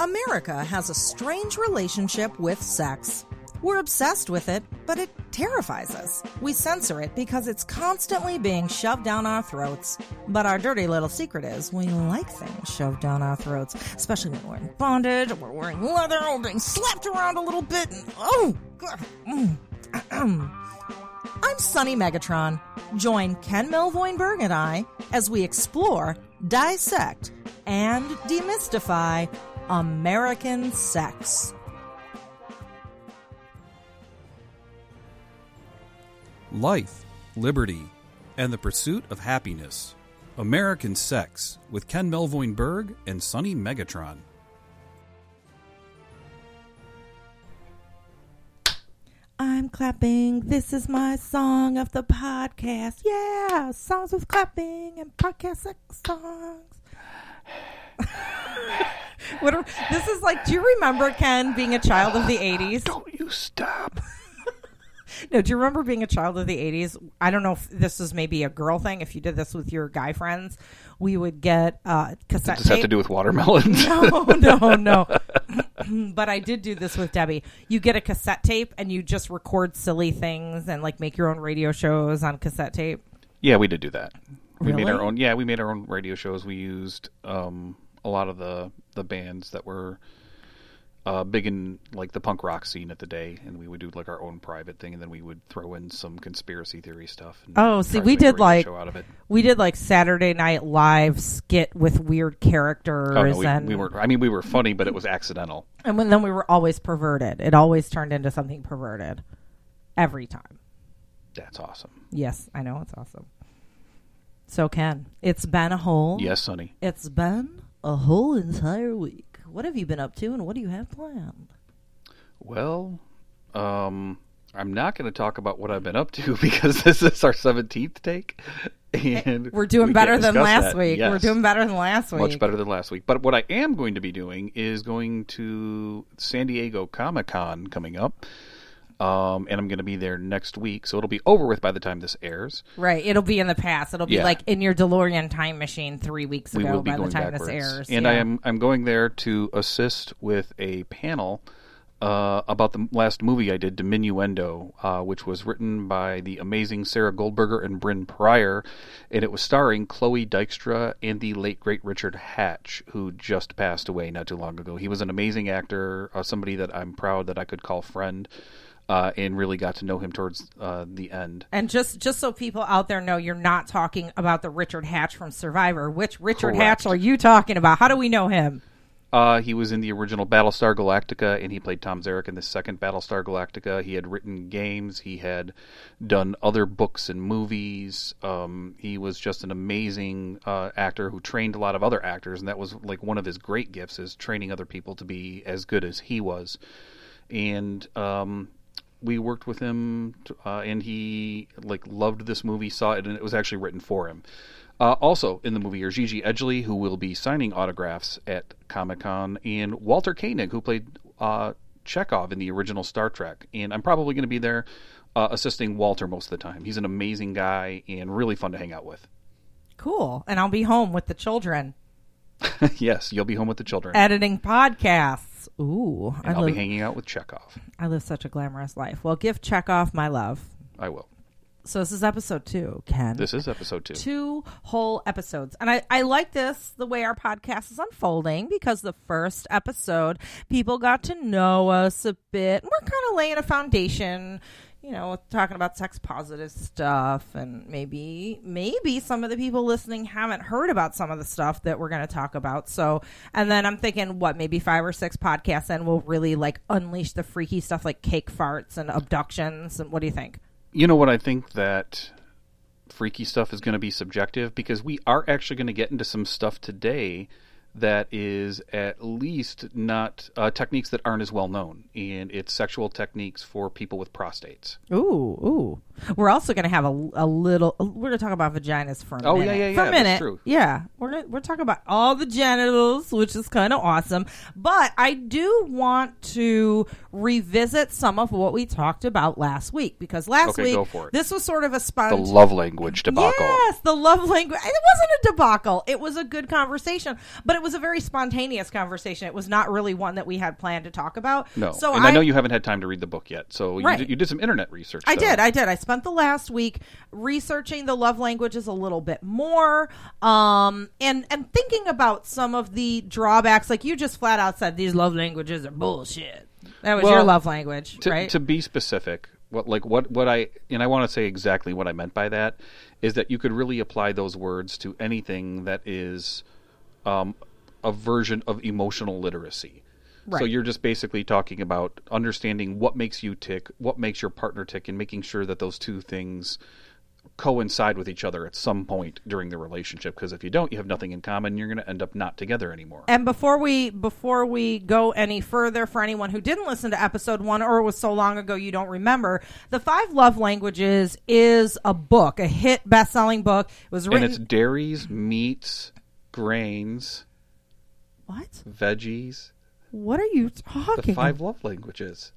America has a strange relationship with sex. We're obsessed with it, but it terrifies us. We censor it because it's constantly being shoved down our throats. But our dirty little secret is we like things shoved down our throats, especially when we're in bondage we're wearing leather or being slapped around a little bit. And, oh. Mm. I'm Sunny Megatron. Join Ken Melvoinberg and I as we explore, dissect, and demystify American sex. Life, Liberty, and the Pursuit of Happiness. American Sex with Ken Melvoin Berg and Sunny Megatron. I'm clapping. This is my song of the podcast. Yeah, songs with clapping and podcast sex songs. what are, this is like, do you remember Ken being a child of the 80s? Don't you stop. No, do you remember being a child of the 80s? I don't know if this was maybe a girl thing. If you did this with your guy friends, we would get uh, cassette Does this have tape. to do with watermelons? no, no, no. but I did do this with Debbie. You get a cassette tape and you just record silly things and like make your own radio shows on cassette tape. yeah, we did do that. We made our own. Yeah, we made our own radio shows. We used um, a lot of the the bands that were uh, big in like the punk rock scene at the day, and we would do like our own private thing, and then we would throw in some conspiracy theory stuff. and Oh, see, we did like show out of it. we did like Saturday Night Live skit with weird characters, Oh, no, we, and we were. I mean, we were funny, but it was accidental. and when, then we were always perverted. It always turned into something perverted every time. That's awesome. Yes, I know it's awesome. So Ken, it's been a whole Yes, Sunny. It's been a whole entire week. What have you been up to, and what do you have planned? Well, um, I'm not going to talk about what I've been up to because this is our 17th take, and We're doing we better than last that. week. We're doing better than last week. much better than last week. But what I am going to be doing is going to San Diego Comic Con coming up. Um, and I'm going to be there next week, so it'll be over with by the time this airs. Right. It'll be in the past. It'll be Yeah. like in your DeLorean time machine three weeks We ago by the time backwards, this airs. and yeah. I am I'm going there to assist with a panel uh, about the last movie I did, Diminuendo, uh, which was written by the amazing Sarah Goldberger and Bryn Pryor, and it was starring Chloe Dykstra and the late great Richard Hatch, who just passed away not too long ago. He was an amazing actor, uh, somebody that I'm proud that I could call friend. Uh, and really got to know him towards uh, the end. And just just so people out there know, you're not talking about the Richard Hatch from Survivor. Which Richard Correct. Hatch are you talking about? How do we know him? Uh, he was in the original Battlestar Galactica, and he played Tom Zarek in the second Battlestar Galactica. He had written games. He had done other books and movies. Um, he was just an amazing uh, actor who trained a lot of other actors, and that was like one of his great gifts is training other people to be as good as he was. And um, we worked with him, uh, and he like loved this movie, saw it, and it was actually written for him. Uh, also in the movie are Gigi Edgley, who will be signing autographs at Comic Con, and Walter Koenig, who played uh, Chekov in the original Star Trek. And I'm probably going to be there uh, assisting Walter most of the time. He's an amazing guy and really fun to hang out with. Cool. And I'll be home with the children yes, you'll be home with the children. editing podcasts. Ooh, I and I'll live be hanging out with Chekov. I live such a glamorous life. Well, give Chekov my love. I will. So this is episode two, Ken. This is episode two. two whole episodes. And I, I like this, the way our podcast is unfolding, because the first episode, people got to know us a bit. We're kind of laying a foundation, you know, talking about sex positive stuff. And maybe, maybe some of the people listening haven't heard about some of the stuff that we're going to talk about. So, and then I'm thinking, what, maybe five or six podcasts, and we'll really like unleash the freaky stuff like cake farts and abductions. And what do you think? You know what? I think that freaky stuff is going to be subjective because we are actually going to get into some stuff today that is at least not uh, techniques that aren't as well known, and it's sexual techniques for people with prostates. Ooh, ooh. We're also going to have a, a little. We're going to talk about vaginas for a Oh, minute. yeah, yeah, For a yeah, minute. true. Yeah, we're gonna, we're talking about all the genitals, which is kind of awesome. But I do want to revisit some of what we talked about last week because last Okay, week go for it. this was sort of a The spontaneous. love language debacle. Yes, the love language. It wasn't a debacle. It was a good conversation, but it was a very spontaneous conversation. It was not really one that we had planned to talk about. No, so and I, know you haven't had time to read the book yet, so you, Right. did, you did some internet research. I did. I did. I spent the last week researching the love languages a little bit more, um, and and thinking about some of the drawbacks. Like you just flat out said, these love languages are bullshit. That was your love language, to, right? to be specific what like what what i and i want to say exactly what i meant by that is that you could really apply those words to anything that is um, a version of emotional literacy so you're just basically talking about understanding what makes you tick what makes your partner tick and making sure that those two things coincide with each other at some point during the relationship because if you don't you have nothing in common you're going to end up not together anymore And before we before we go any further, for anyone who didn't listen to episode one or it was so long ago you don't remember, the Five Love Languages is a book, a hit best selling book. It was and written. it's dairies meats grains what? veggies What are you talking? the five love languages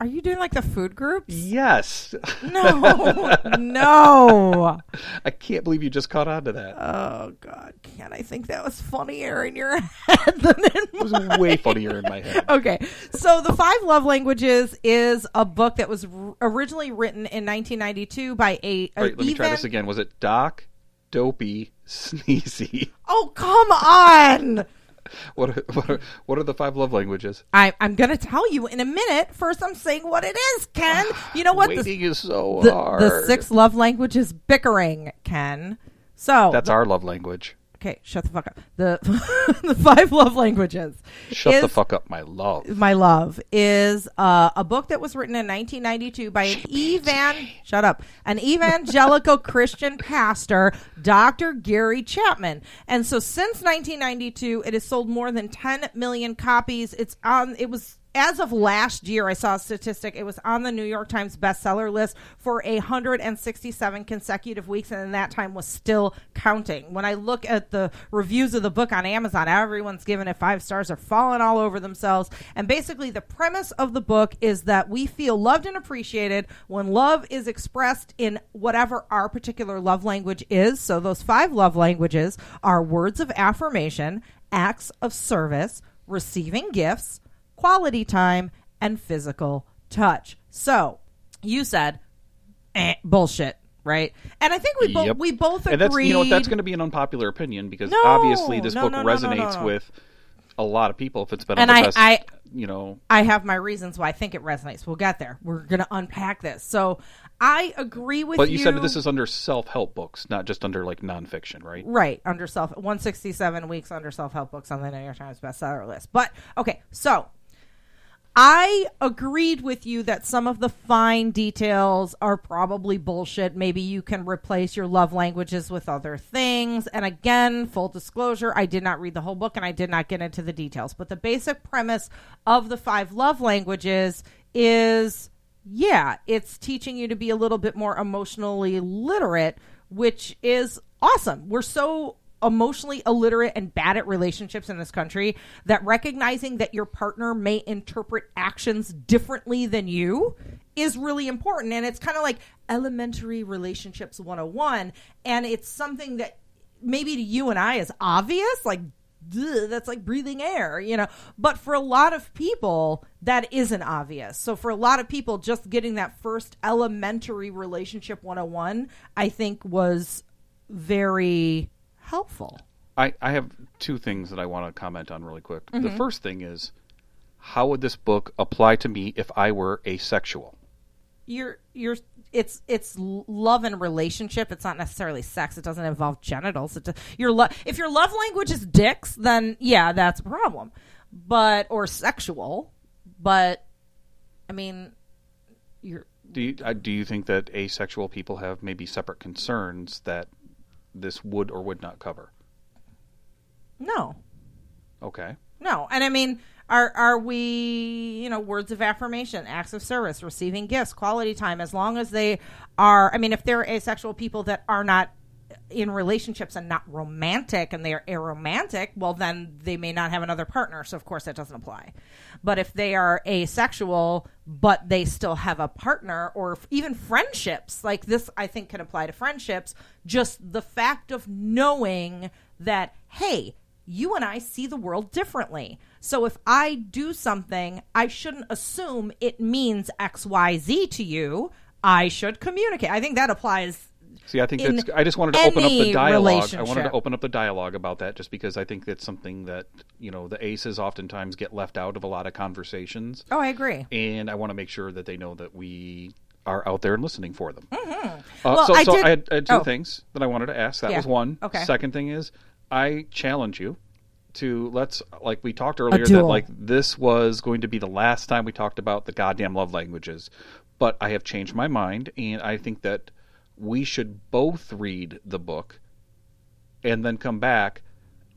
Are you doing like the food groups? Yes. No, no. I can't believe you just caught on to that. Oh God, can't I think that was funnier in your head than in It was way funnier in my head. Okay, so the Five Love Languages is a book that was r- originally written in 1992 by a. a Wait, let me try this again. Was it Doc, Dopey, Sneezy? Oh come on! What are, what are, what are the five love languages? I, I'm going to tell you in a minute. First, I'm saying what it is, Ken. You know what? The, Waiting is so the, hard. the sixth love language is bickering, Ken. So That's our love language. Okay. Shut the fuck up. The the five love languages. Shut the fuck up, my love. my love is uh, a book that was written in 1992 by an evan shut up an evangelical christian pastor dr gary chapman and so since 1992 it has sold more than 10 million copies it's on it was as of last year, I saw a statistic. It was on the New York Times bestseller list for 167 consecutive weeks, and that time was still counting. When I look at the reviews of the book on Amazon, everyone's giving it five stars. They're falling all over themselves. And basically, the premise of the book is that we feel loved and appreciated when love is expressed in whatever our particular love language is. So, those five love languages are words of affirmation, acts of service, receiving gifts quality time, and physical touch. So, you said eh, bullshit, right? And I think we both Yep. we both agreed. And that's you know that's going to be an unpopular opinion because No, obviously this no, book no, resonates with a lot of people. If it's been And on the I- best, I- you know, I have my reasons why I think it resonates. We'll get there. We're going to unpack this. So, I agree with you. but you. you said this is under self-help books, not just under like nonfiction, right? Right, under self 167 weeks under self-help books on the New York Times bestseller list. But okay, so I agreed with you that some of the fine details are probably bullshit. Maybe you can replace your love languages with other things. And again, full disclosure, I did not read the whole book and I did not get into the details. But the basic premise of the five love languages is yeah, it's teaching you to be a little bit more emotionally literate, which is awesome. We're so emotionally illiterate and bad at relationships in this country that recognizing that your partner may interpret actions differently than you is really important. And it's kind of like elementary relationships 101. And it's something that maybe to you and I is obvious, like, "Duh, that's like breathing air, you know. But for a lot of people, that isn't obvious. So for a lot of people, just getting that first elementary relationship 101, I think was very helpful. I, I have two things that I want to comment on really quick. Mm-hmm. The first thing is, how would this book apply to me if I were asexual? You're you're it's it's love and relationship. It's not necessarily sex. It doesn't involve genitals. It, do- your lo- if your love language is dicks, then yeah, that's a problem. But or sexual, but I mean, you're Do you, uh, do you think that asexual people have maybe separate concerns that this would or would not cover? no, Okay. no, and I mean, Are are we, you know, words of affirmation, acts of service, receiving gifts, quality time, as long as they are I mean, if they're asexual people that are not in relationships and not romantic and they are aromantic, well then they may not have another partner, so of course that doesn't apply. But if they are asexual but they still have a partner or even friendships, like this I think can apply to friendships, just the fact of knowing that hey, you and I see the world differently. So if I do something, I shouldn't assume it means XYZ to you. I should communicate. I think that applies See, I think in that's. I just wanted to open up the dialogue. I wanted to open up the dialogue about that, just because I think that's something that you know the aces oftentimes get left out of a lot of conversations, Oh, I agree. and I want to make sure that they know that we are out there and listening for them. Uh, Mm-hmm. Well, so, I so did- I, had, I had two oh. things that I wanted to ask. That Yeah. was one. Okay. Second thing is, I challenge you to let's like we talked earlier that like this was going to be the last time we talked about the goddamn love languages, but I have changed my mind, and I think that we should both read the book and then come back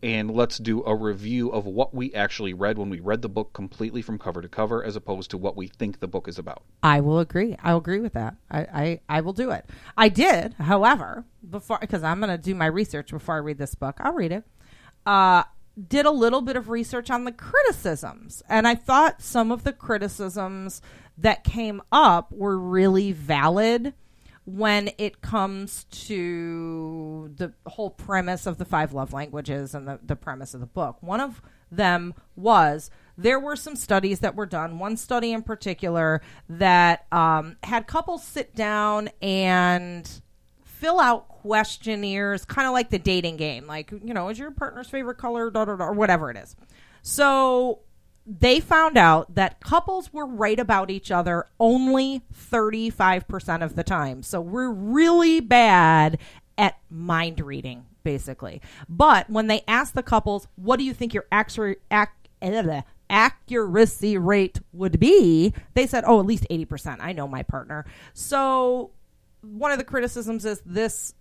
and let's do a review of what we actually read when we read the book completely from cover to cover as opposed to what we think the book is about. I will agree. I will agree with that. I, I, I will do it. I did, however, before because I'm to do my research before I read this book. I'll read it. Uh, did a little bit of research on the criticisms, and I thought some of the criticisms that came up were really valid when it comes to the whole premise of the five love languages and the, the premise of the book. One of them was there were some studies that were done, one study in particular that um, had couples sit down and fill out questionnaires, kind of like the dating game. Like, you know, is your partner's favorite color, da, da, da, or whatever it is. So they found out that couples were right about each other only 35% of the time. So we're really bad at mind reading, basically. But when they asked the couples, what do you think your ac- accuracy rate would be, they said, oh, at least 80%. I know my partner. So one of the criticisms is this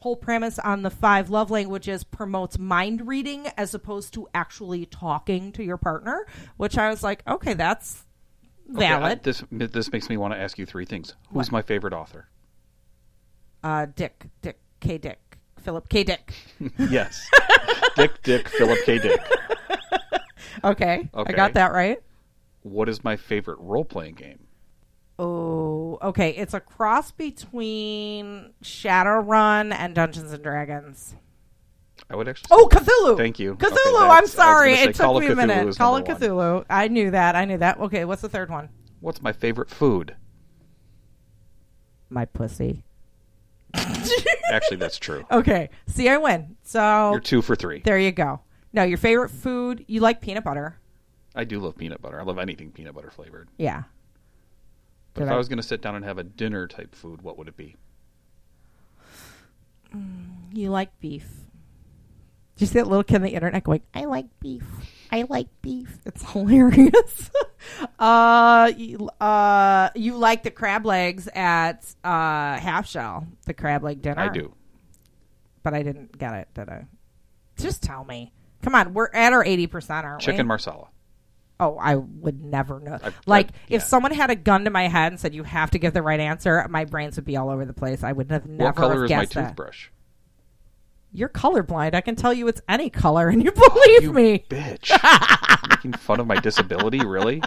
whole premise on the five love languages promotes mind reading as opposed to actually talking to your partner, which I was like, okay, that's Okay, I- valid. this this makes me want to ask you three things. Who's my favorite author? uh, Dick, Dick, K. Dick, Philip K. Dick. Yes, Dick Dick Philip K. Dick. Okay, I got that right. What is my favorite role playing game? Oh, okay. It's a cross between Shadowrun and Dungeons and Dragons. I would actually. Oh, Cthulhu. Thank you. Cthulhu. Okay, I'm sorry. It took Call me a Cthulhu minute. Call of number Cthulhu. I knew that. I knew that. Okay, what's the third one? What's my favorite food? My pussy. Actually, that's true. Okay. See, I win. So You're two for three. there you go. Now, your favorite food? You like peanut butter? I do love peanut butter. I love anything peanut butter flavored. Yeah. But if I I- was going to sit down and have a dinner type food, what would it be? You like beef. Did you see that little kid on the internet going, I like beef. I like beef. It's hilarious. uh, you, uh, you like the crab legs at uh, Half Shell, the crab leg dinner. I do. But I didn't get it, did I? Just tell me. Come on, we're at our 80%, aren't Chicken we? marsala. Oh, I would never know. I- like, I- if someone had a gun to my head and said, you have to give the right answer, my brains would be all over the place. I would have never what color is my guessed that. toothbrush? You're colorblind. I can tell you it's any color, and you believe You me. bitch. Making fun of my disability, really?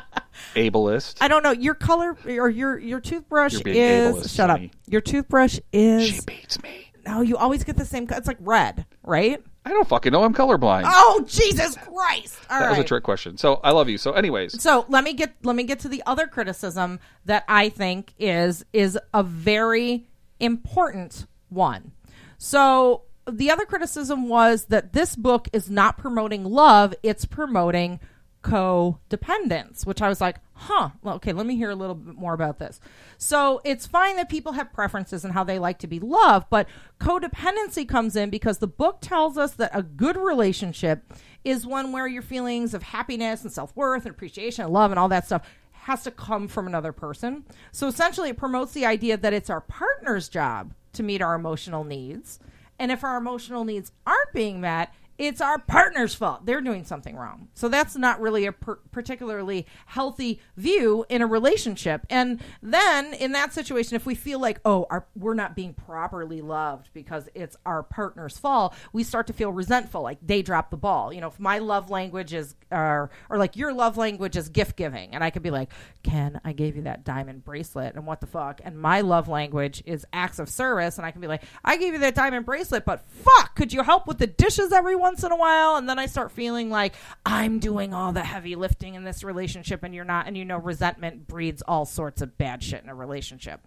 Ableist. I don't know. Your color or your your toothbrush is ableist, shut up. Your toothbrush is She beats me. no. You always get the same. It's like red, right? I don't fucking know. I'm colorblind. Oh Jesus Christ! All that was a trick question. So I love you. So, anyways, So let me get let me get to the other criticism that I think is is a very important one. So the other criticism was that this book is not promoting love; it's promoting codependence, which I was like, huh. Well, okay, let me hear a little bit more about this. So it's fine that people have preferences and how they like to be loved, but codependency comes in because the book tells us that a good relationship is one where your feelings of happiness and self worth and appreciation and love and all that stuff has to come from another person. So essentially, it promotes the idea that it's our partner's job to meet our emotional needs. And if our emotional needs aren't being met, it's our partner's fault. They're doing something wrong. So that's not really a per- particularly healthy view in a relationship. And then in that situation, if we feel like, oh, our, we're not being properly loved because it's our partner's fault, we start to feel resentful, like they dropped the ball. You know, if my love language is, or, or like your love language is gift giving, and I could be like, Ken, I gave you that diamond bracelet, and what the fuck? And my love language is acts of service, and I can be like, I gave you that diamond bracelet, but fuck, could you help with the dishes every once in a while? And then I start feeling like I'm doing all the heavy lifting in this relationship, and you're not. And you know, resentment breeds all sorts of bad shit in a relationship.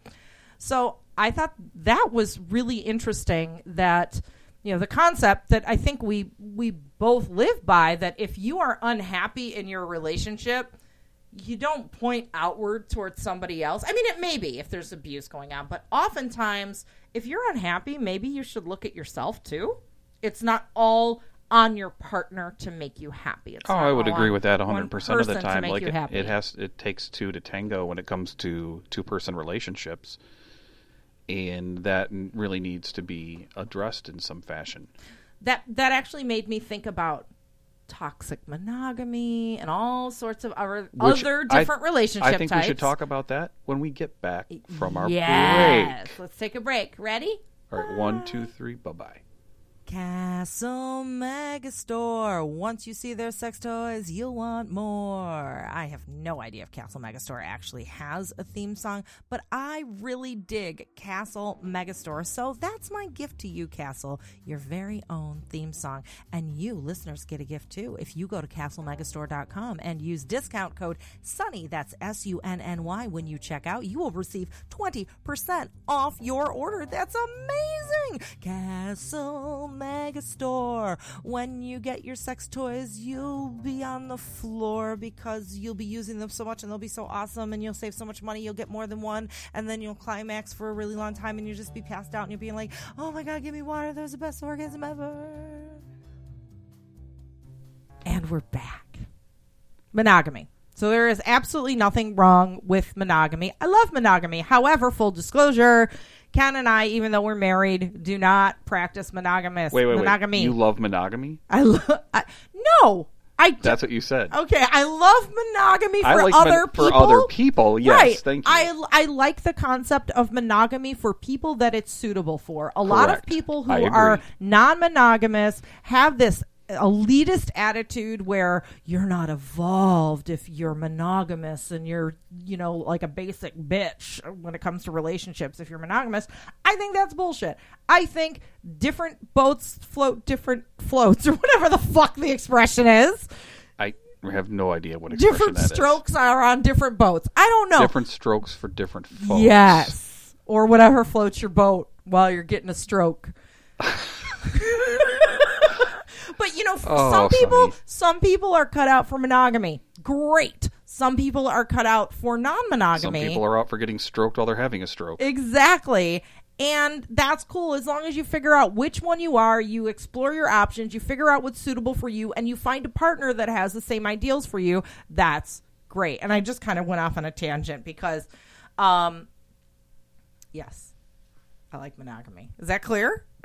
So I thought that was really interesting that you know the concept that I think we we both live by that if you are unhappy in your relationship you don't point outward towards somebody else. I mean, it may be if there's abuse going on, but oftentimes, if you're unhappy, maybe you should look at yourself too. It's not all on your partner to make you happy. It's Oh, I would agree with that 100% of the time. Like it, it has it takes two to tango when it comes to two-person relationships. And that really needs to be addressed in some fashion. that that actually made me think about toxic monogamy and all sorts of other, Which other I- different relationship I think types. we should talk about that when we get back from our yes. break. Let's take a break. Ready? All right, one, two, three, bye bye. Castle Megastore. Once you see their sex toys, you'll want more. I have no idea if Castle Megastore actually has a theme song, but I really dig Castle Megastore. So that's my gift to you, Castle, your very own theme song. And you, listeners, get a gift too. If you go to castlemegastore.com and use discount code SUNNY, that's S U N N Y, when you check out, you will receive 20% off your order. That's amazing! Castle Megastore. When you get your sex toys, you'll be on the floor because you'll be using them so much and they'll be so awesome and you'll save so much money. You'll get more than one and then you'll climax for a really long time and you'll just be passed out and you'll be like, oh my god, give me water. That was the best orgasm ever. And we're back. Monogamy. So there is absolutely nothing wrong with monogamy. I love monogamy. However, full disclosure, Ken and I, even though we're married, do not practice monogamous Wait, wait, monogamy. wait. You love monogamy? I love. No, I. That's what you said. okay, I love monogamy for like other mon- people. for other people. Yes, right. thank you. I I like the concept of monogamy for people that it's suitable for. A lot of people who are non-monogamous have this elitist attitude where you're not evolved if you're monogamous and you're you know like a basic bitch when it comes to relationships if you're monogamous i think that's bullshit i think different boats float different floats or whatever the fuck the expression is I have no idea what expression different that is. strokes are on different boats i don't know Different strokes for different folks. Yes. Or whatever floats your boat while you're getting a stroke. but you know, Oh, some people Sunny. some people are cut out for monogamy. Great. Some people are cut out for non-monogamy. Some people are out for getting stroked while they're having a stroke. Exactly. And that's cool as long as you figure out which one you are, you explore your options, you figure out what's suitable for you, and you find a partner that has the same ideals for you. That's great. And I just kind of went off on a tangent because, um, yes, I like monogamy. Is that clear?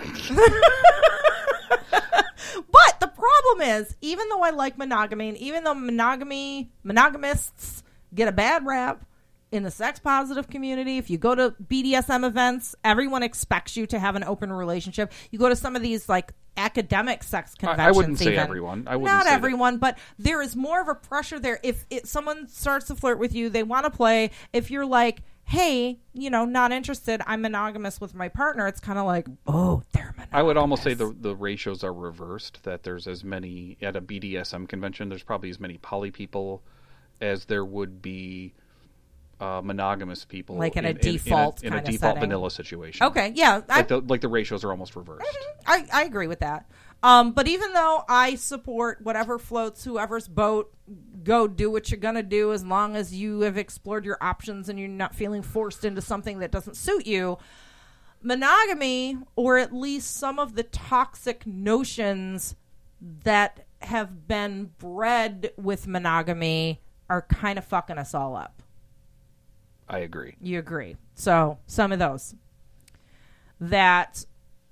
But the problem is, even though I like monogamy, and even though monogamy monogamists get a bad rap in the sex positive community, if you go to BDSM events, everyone expects you to have an open relationship. You go to some of these like academic sex conventions. I wouldn't say everyone. I wouldn't Not say that. everyone, but there is more of a pressure there. If it, someone starts to flirt with you, they want to play. If you're like, hey, you know, not interested, I'm monogamous with my partner, it's kind of like, oh, they're monogamous. I would almost say the the ratios are reversed. That there's as many at a BDSM convention. There's probably as many poly people as there would be uh, monogamous people, Like in a default in a, in a default setting. vanilla situation. Okay, yeah, I, like the like the ratios are almost reversed. I, I agree with that. Um, but even though I support whatever floats whoever's boat, go do what you're gonna do as long as you have explored your options and you're not feeling forced into something that doesn't suit you. Monogamy, or at least some of the toxic notions that have been bred with monogamy, are kind of fucking us all up. I agree. You agree. So, some of those. That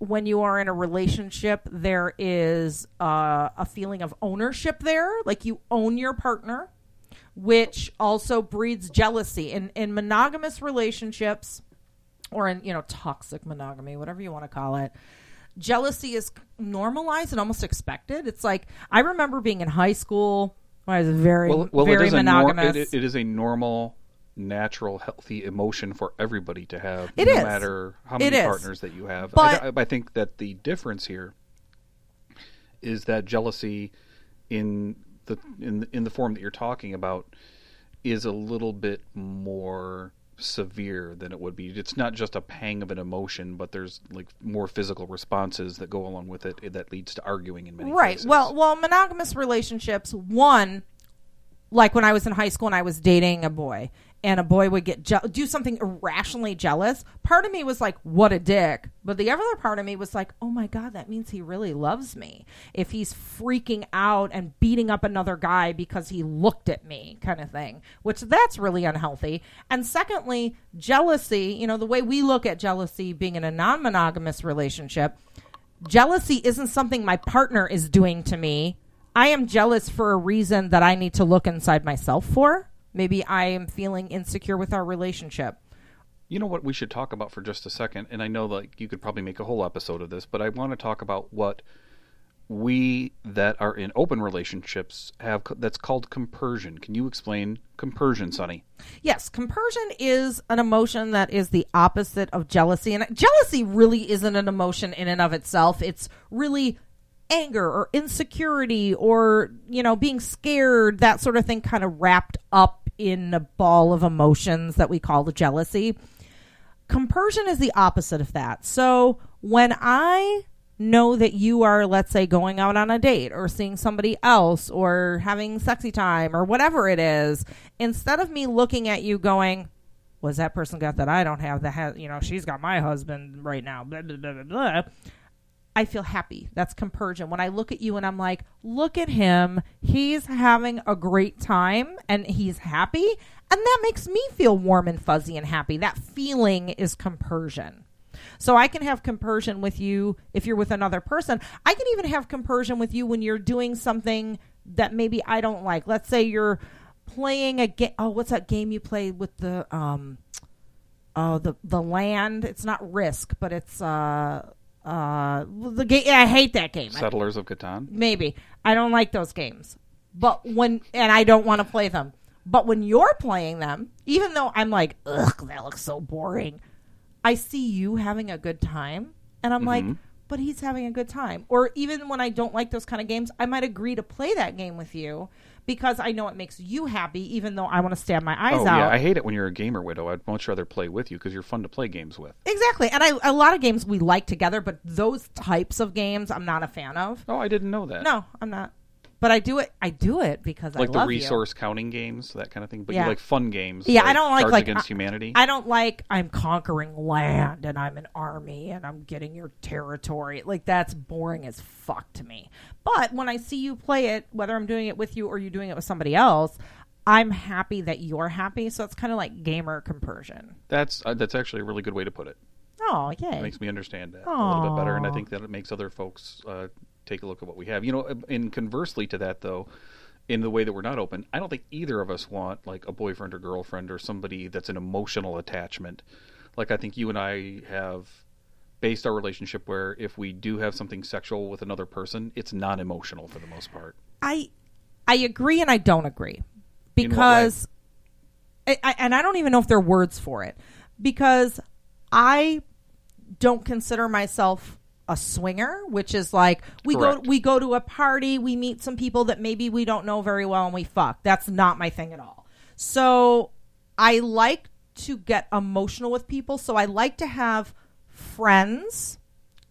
when you are in a relationship, there is uh, a feeling of ownership there, like you own your partner, which also breeds jealousy. In in monogamous relationships, or in you know toxic monogamy, whatever you want to call it, jealousy is normalized and almost expected. It's like I remember being in high school when I was very Well, well, very a nor- monogamous. it, it is a normal, natural, healthy emotion for everybody to have, It no is. matter how It many is. partners that you have. But- I, I think that the difference here is that jealousy in the in in the form that you're talking about is a little bit more severe than it would be. It's not just a pang of an emotion, but there's like more physical responses that go along with it that leads to arguing in many right. cases. Well, well, monogamous relationships. One, like when I was in high school and I was dating a boy, and a boy would get je- do something irrationally jealous. Part of me was like, "What a dick," but the other part of me was like, "Oh my god, that means he really loves me." If he's freaking out and beating up another guy because he looked at me, kind of thing, which that's really unhealthy. And secondly, jealousy. You know, the way we look at jealousy being in a non-monogamous relationship jealousy isn't something my partner is doing to me. I am jealous for a reason that I need to look inside myself for. Maybe I am feeling insecure with our relationship. You know what we should talk about for just a second, and I know like you could probably make a whole episode of this, but I want to talk about what we that are in open relationships have that's called compersion. Can you explain compersion, Sunny? Yes, compersion is an emotion that is the opposite of jealousy. And jealousy really isn't an emotion in and of itself. It's really anger or insecurity or, you know, being scared, that sort of thing kind of wrapped up in a ball of emotions that we call the jealousy. Compersion is the opposite of that. So when I know that you are, let's say, going out on a date or seeing somebody else or having sexy time or whatever it is, instead of me looking at you going, was that person got that I don't have that has, you know, she's got my husband right now, blah, blah, blah, blah, blah. I feel happy. That's compersion. When I look at you and I'm like, look at him. He's having a great time and he's happy. And that makes me feel warm and fuzzy and happy. That feeling is compersion. So I can have compersion with you if you're with another person. I can even have compersion with you when you're doing something that maybe I don't like. Let's say you're playing a game. Oh, what's that game you play with the um oh the the land? It's not Risk, but it's uh uh the game. I hate that game. Settlers of Catan. maybe I don't like those games. But when and I don't want to play them. But when you're playing them, even though I'm like, ugh, that looks so boring, I see you having a good time, and I'm like, but he's having a good time. Or even when I don't like those kind of games, I might agree to play that game with you because I know it makes you happy, even though I want to stab my eyes Oh out. yeah, I hate it when you're a gamer widow. I'd much rather play with you because you're fun to play games with. exactly. And I a lot of games we like together, but those types of games I'm not a fan of. Oh, I didn't know that. No, I'm not. But I do it. I do it because like I the love you. resource counting games, that kind of thing. But Yeah. you like fun games. Yeah, I don't like Cards like Against I- Humanity. I don't like I'm conquering land and I'm an army and I'm getting your territory. Like that's boring as fuck to me. But when I see you play it, whether I'm doing it with you or you're doing it with somebody else, I'm happy that you're happy. So it's kind of like gamer compersion. that's uh, that's actually a really good way to put it. Oh. It makes me understand that a little bit better, and I think that it makes other folks uh, take a look at what we have. You know, and conversely to that, though, in the way that we're not open, I don't think either of us want like a boyfriend or girlfriend or somebody that's an emotional attachment. Like I think you and I have based our relationship where if we do have something sexual with another person, it's non-emotional for the most part. I I agree and I don't agree In what way? because I, I, and I don't even know if there are words for it because I don't consider myself a swinger, which is like we Correct. go we go to a party, we meet some people that maybe we don't know very well and we fuck. That's not my thing at all. So I like to get emotional with people, so I like to have friends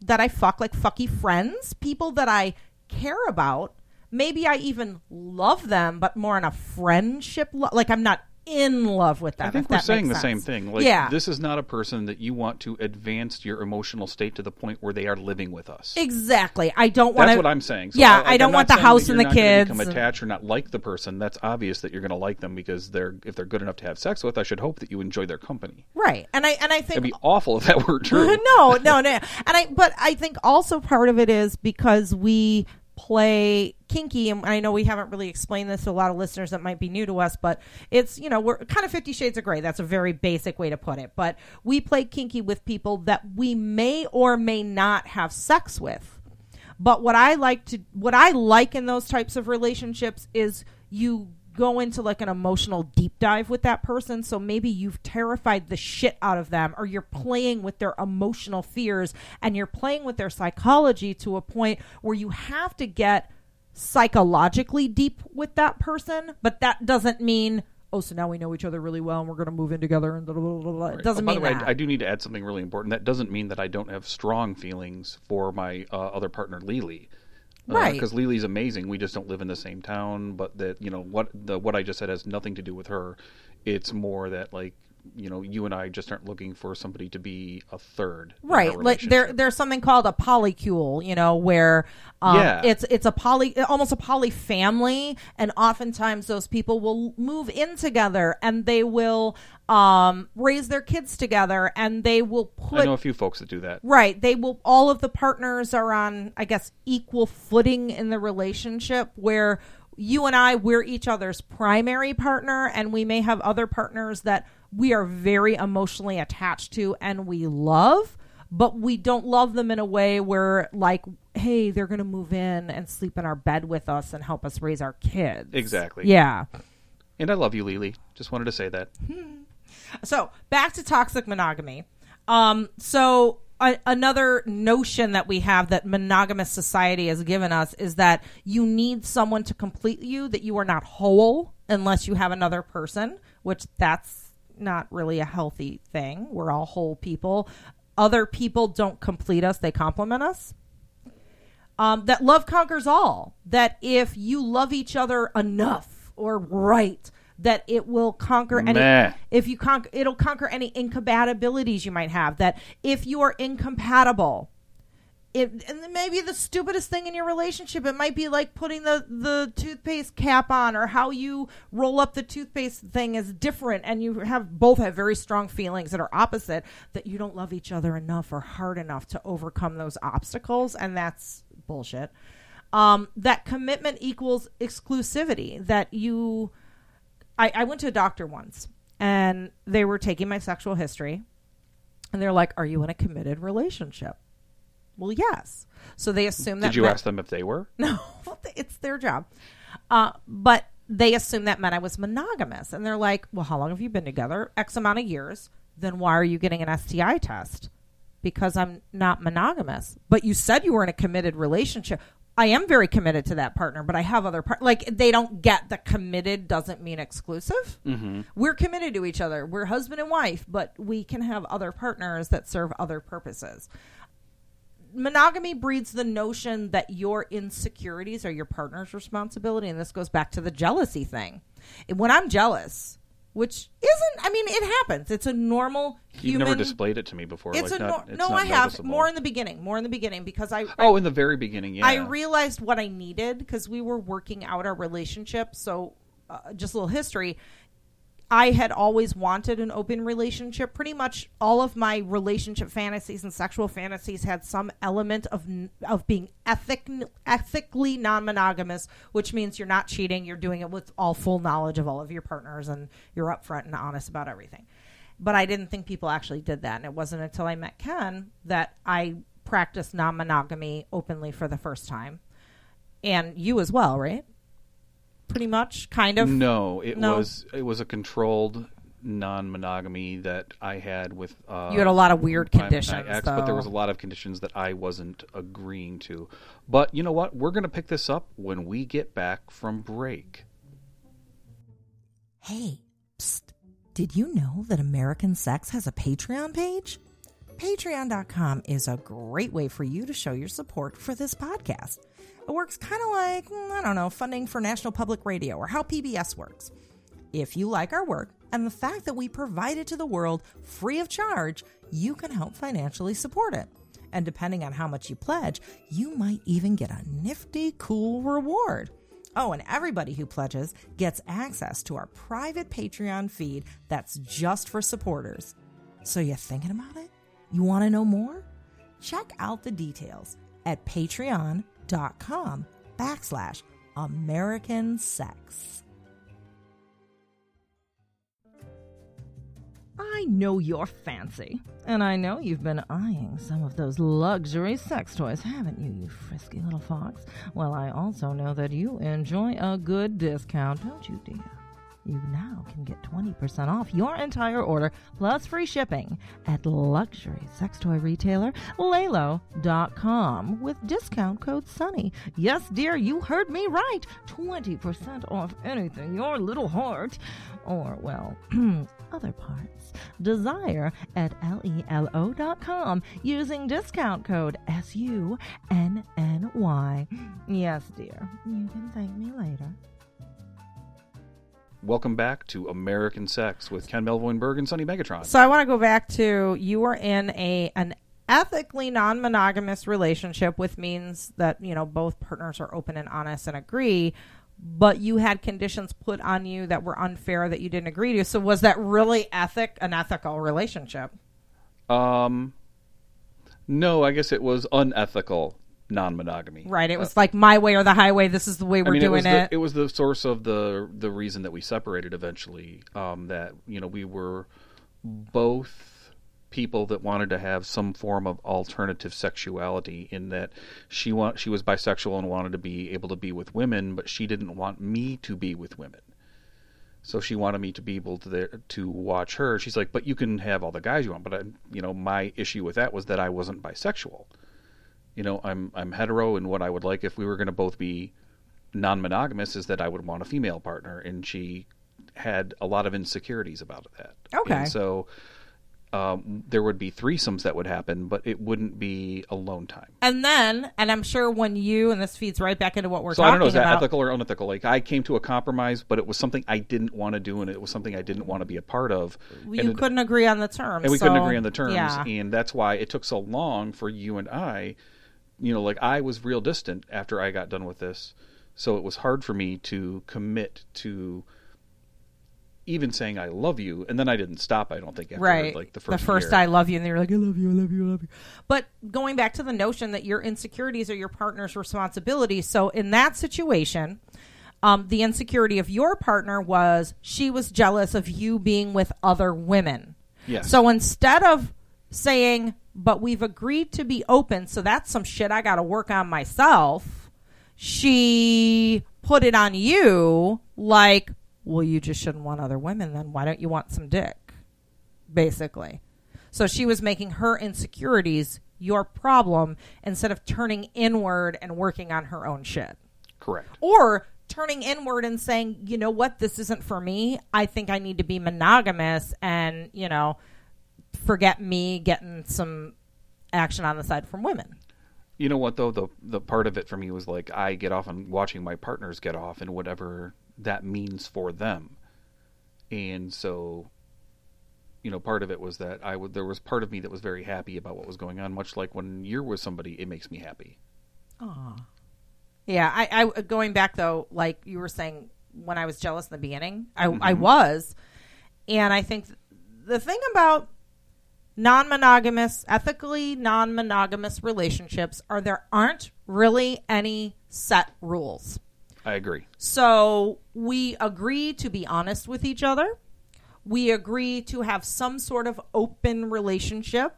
that I fuck like fucky friends, people that I care about. Maybe I even love them, but more on a friendship. Lo- like I'm not in love with them. I think we're saying the makes same thing. Like, yeah, this is not a person that you want to advance your emotional state to the point where they are living with us. exactly. I don't want That's what I'm saying. So, Yeah, like, I don't want the house and the kids Become attached or not like the person. That's obvious that you're going to like them because they're if they're good enough to have sex with. I should hope that you enjoy their company. Right, and I and I think It'd be awful if that were true. no, no, no. And I, but I think also part of it is because we play kinky, and I know we haven't really explained this to a lot of listeners that might be new to us, but it's, you know, we're kind of 50 Shades of Grey. That's a very basic way to put it. But we play kinky with people that we may or may not have sex with. But what I like to, what I like in those types of relationships is you go into like an emotional deep dive with that person. So maybe you've terrified the shit out of them, or you're playing with their emotional fears and you're playing with their psychology to a point where you have to get psychologically deep with that person. But that doesn't mean, oh, so now we know each other really well and we're going to move in together and blah, blah, blah, blah. It doesn't Oh, by mean the way, that. I, I do need to add something really important. That doesn't mean that I don't have strong feelings for my uh, other partner, Lily. Uh, right. Because Lily's amazing. We just don't live in the same town. But that you know what the what I just said has nothing to do with her. It's more that like you know you and I just aren't looking for somebody to be a third. right like there there's something called a polycule you know where um, Yeah. it's it's a poly almost a poly family and oftentimes those people will move in together and they will um raise their kids together and they will put I know a few folks that do that. Right. They will, all of the partners are on, I guess, equal footing in the relationship where you and I, we're each other's primary partner, and we may have other partners that we are very emotionally attached to and we love, but we don't love them in a way where, like, hey, they're going to move in and sleep in our bed with us and help us raise our kids. Exactly. Yeah. And I love you, Lily. Just wanted to say that. So back to toxic monogamy. Um, so a, another notion that we have that monogamous society has given us is that you need someone to complete you, that you are not whole unless you have another person, which that's not really a healthy thing. We're all whole people. Other people don't complete us, they complement us um, that love conquers all. That if you love each other enough or right, that it will conquer any. Meh. If you conquer, it'll conquer any incompatibilities you might have. That if you are incompatible, it, and maybe the stupidest thing in your relationship, it might be like putting the, the toothpaste cap on or how you roll up the toothpaste thing is different and you have both have very strong feelings that are opposite that you don't love each other enough or hard enough to overcome those obstacles and that's bullshit. Um, that commitment equals exclusivity that you I, I went to a doctor once and they were taking my sexual history and they're like, Are you in a committed relationship? Well, yes. So they assume that Did you meant- ask them if they were? no, it's their job. Uh, but they assume that meant I was monogamous. And they're like, well, how long have you been together? X amount of years. Then why are you getting an STI test? Because I'm not monogamous. But you said you were in a committed relationship. I am very committed to that partner, but I have other part. Like they don't get that committed doesn't mean exclusive. Mm-hmm. We're committed to each other. We're husband and wife, but we can have other partners that serve other purposes monogamy breeds the notion that your insecurities are your partner's responsibility and this goes back to the jealousy thing when i'm jealous which isn't i mean it happens it's a normal human. You've never displayed it to me before. it's like a not, nor- it's no i have noticeable. more in the beginning more in the beginning because i Oh, in the very beginning, yeah. I realized what I needed because we were working out our relationship. So, uh, just a little history. I had always wanted an open relationship. Pretty much all of my relationship fantasies and sexual fantasies had some element of of being ethic ethically non-monogamous, which means you're not cheating. You're doing it with all full knowledge of all of your partners, and you're upfront and honest about everything. But I didn't think people actually did that, and it wasn't until I met Ken that I practiced non-monogamy openly for the first time, and you as well, right? Pretty much, kind of. No, it No. was it was a controlled non-monogamy that I had with. Uh, You had a lot of weird my- my conditions, ex, but there was a lot of conditions that I wasn't agreeing to. But you know what? We're going to pick this up when we get back from break. Hey, psst. Did you know that American Sex has a Patreon page? Patreon.com is a great way for you to show your support for this podcast. It works kind of like, mm, I don't know, funding for National Public Radio or how PBS works. If you like our work and the fact that we provide it to the world free of charge, you can help financially support it. And depending on how much you pledge, you might even get a nifty, cool reward. Oh, and everybody who pledges gets access to our private Patreon feed that's just for supporters. So you thinking about it? You want to know more? Check out the details at patreon.com backslash American Sex. I know you're fancy, and I know you've been eyeing some of those luxury sex toys, haven't you, you frisky little fox? Well, I also know that you enjoy a good discount, don't you, dear? You now can get 20% off your entire order plus free shipping at luxury sex toy retailer Lelo.com with discount code SUNNY. Yes, dear, you heard me right. 20% off anything your little heart or, well, other parts desire at lelo.com using discount code S-U-N-N-Y. Yes, dear, you can thank me later. Welcome back to American Sex with Ken Melvoin and Sunny Megatron. So I want to go back to you were in a an ethically non-monogamous relationship, which means that you know both partners are open and honest and agree. But you had conditions put on you that were unfair that you didn't agree to. So was that really ethic an ethical relationship? Um, no, I guess it was unethical non-monogamy. Right. It was uh, like my way or the highway. This is the way we're I mean, doing it. Was it. The, it was the source of the the reason that we separated eventually. Um, that you know we were both people that wanted to have some form of alternative sexuality. In that she want she was bisexual and wanted to be able to be with women, but she didn't want me to be with women. So she wanted me to be able to to watch her. She's like, but you can have all the guys you want. But I, you know, my issue with that was that I wasn't bisexual you know, I'm I'm hetero, and what I would like if we were going to both be non-monogamous is that I would want a female partner, and she had a lot of insecurities about that. Okay, and so. Um, there would be threesomes that would happen, but it wouldn't be alone time. And then, and I'm sure when you and this feeds right back into what we're so talking I don't know, is that about, ethical or unethical? Like I came to a compromise, but it was something I didn't want to do, and it was something I didn't want to be a part of. You and couldn't it, agree on the terms, and we so, couldn't agree on the terms, yeah. and that's why it took so long for you and I you know, like I was real distant after I got done with this, so it was hard for me to commit to even saying I love you, and then I didn't stop. I don't think after right, like the first the first year. I love you, and they were like I love you, I love you, I love you. But going back to the notion that your insecurities are your partner's responsibility, so in that situation. Um, the insecurity of your partner was she was jealous of you being with other women. Yes. So instead of saying, but we've agreed to be open, so that's some shit I got to work on myself. She put it on you like, well, you just shouldn't want other women then. Why don't you want some dick? Basically. So she was making her insecurities your problem instead of turning inward and working on her own shit. Correct. Or turning inward and saying, you know what, this isn't for me. I think I need to be monogamous and, you know, forget me getting some action on the side from women. You know what though the the part of it for me was like I get off on watching my partners get off and whatever that means for them, and so you know part of it was that I would there was part of me that was very happy about what was going on. Much like when you're with somebody, it makes me happy. Oh, yeah. I, I going back though, like you were saying when I was jealous in the beginning, I mm-hmm. I was, and I think the thing about non monogamous, ethically non monogamous relationships are there aren't really any set rules. I agree. So we agree to be honest with each other. We agree to have some sort of open relationship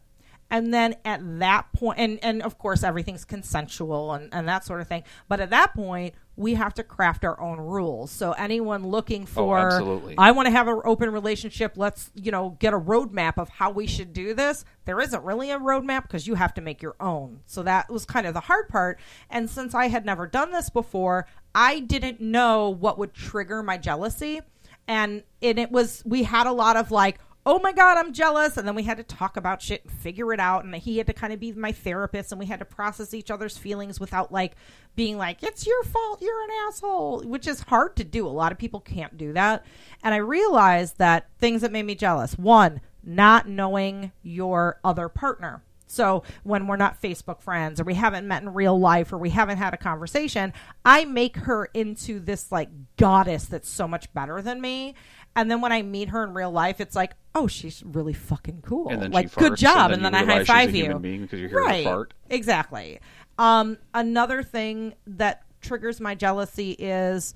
and then at that point and and of course everything's consensual and, and that sort of thing but at that point we have to craft our own rules. So anyone looking oh, for oh, i want to have an open relationship let's you know get a roadmap of how we should do this. There isn't really a roadmap because you have to make your own. So that was kind of the hard part. And since i had never done this before i didn't know what would trigger my jealousy. And and it was we had a lot of like oh my God, I'm jealous. And then we had to talk about shit and figure it out. And he had to kind of be my therapist and we had to process each other's feelings without like being like, it's your fault, you're an asshole, which is hard to do. A lot of people can't do that. And I realized that things that made me jealous one, not knowing your other partner. So when we're not Facebook friends or we haven't met in real life or we haven't had a conversation, I make her into this like goddess that's so much better than me. And then when I meet her in real life, it's like, oh, she's really fucking cool. And then like, she good job. and And then then, I high realize she's a five you. because you hear her right. fart. Exactly. Um, another thing that triggers my jealousy is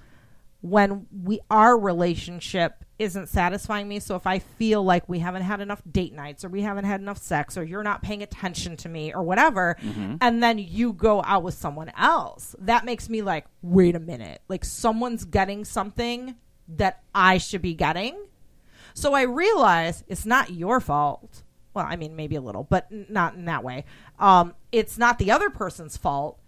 when we our relationship isn't satisfying me. So if I feel like we haven't had enough date nights or we haven't had enough sex or you're not paying attention to me or whatever, Mm-hmm. and then you go out with someone else, that makes me like, wait a minute. Like someone's getting something that I should be getting. So I realize it's not your fault. Well, I mean, maybe a little, but n- not in that way. Um, it's not the other person's fault.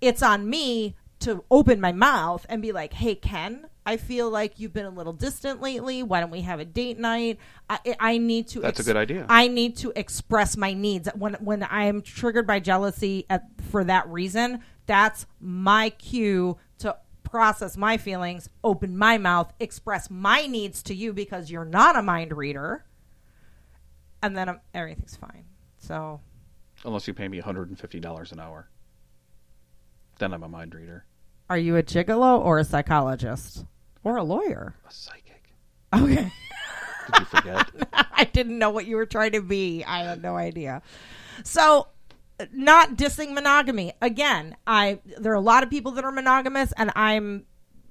It's on me to open my mouth and be like, "Hey, Ken, I feel like you've been a little distant lately. Why don't we have a date night? I, I need to. That's a good idea. I need to express my needs when when I am triggered by jealousy at, for that reason. That's my cue process my feelings, open my mouth, express my needs to you because you're not a mind reader, and then um everything's fine. So Unless you pay me $150 an hour. Then I'm a mind reader. Are you a gigolo or a psychologist or a lawyer? A psychic. Okay. Did you forget? I didn't know what you were trying to be. I had no idea. So, not dissing monogamy. Again, I there are a lot of people that are monogamous and I'm